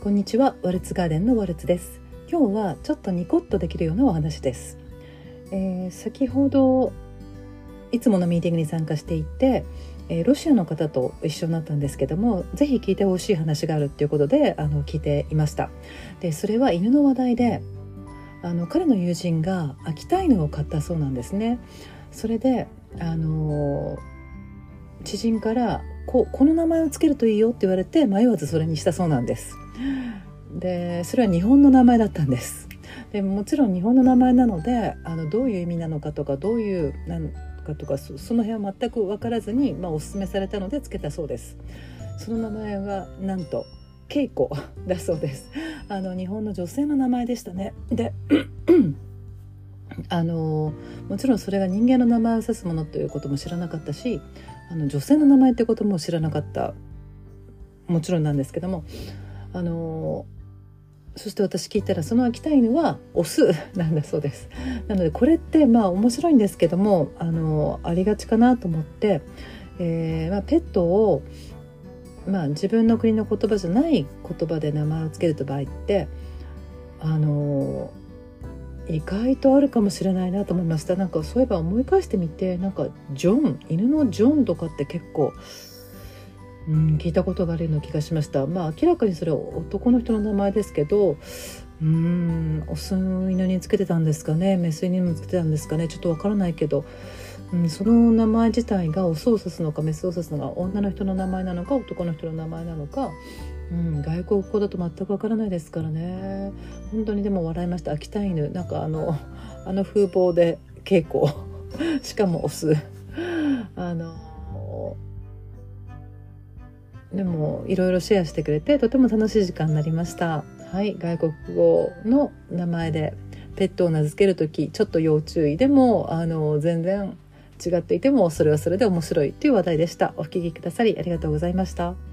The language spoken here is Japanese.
こんにちは。ワルツガーデンのワルツです。今日はちょっとニコッとできるようなお話です、えー、先ほどいつものミーティングに参加していて、えー、ロシアの方と一緒になったんですけどもぜひ聞いてほしい話があるっていうことであの聞いていました。でそれは犬の話題であの彼の友人が秋田犬を飼ったそうなんですね。それであの知人からここの名前をつけるといいよって言われて迷わずそれにしたそうなんです。でそれは日本の名前だったんです。でもちろん日本の名前なのであのどういう意味なのかとかどういうなんかとかその辺は全く分からずに、まあ、おすすめされたのでつけたそうです。その名前がなんと恵子 だそうです。あの日本の女性の名前でしたね。であのもちろんそれが人間の名前を指すものということも知らなかったしあの女性の名前ってことも知らなかった。もちろんなんですけどもあのそして私聞いたらその秋田犬はオス なんだそうです。なのでこれってまあ面白いんですけどもあのありがちかなと思って、えーまあ、ペットを、まあ、自分の国の言葉じゃない言葉で名前を付けると場合ってあの意外とあるかもしれないなと思いました。なんかそういえば思い返してみてなんかジョン犬のジョンとかって結構うん、聞いたことがあるような気がしました。まあ明らかにそれは男の人の名前ですけどうんオス犬につけてたんですかね。メス犬にもつけてたんですかね。ちょっとわからないけど、うん、その名前自体がオスを指すのかメスを指すのか女の人の名前なのか男の人の名前なのか、うん、外国語だと全くわからないですからね。本当にでも笑いました。秋田犬。なんかあのあの風貌で稽古。しかもオス。あのでもいろいろシェアしてくれてとても楽しい時間になりました。はい。外国語の名前でペットを名付ける時ちょっと要注意でもあの全然違っていてもそれはそれで面白いという話題でした。お聞きくださりありがとうございました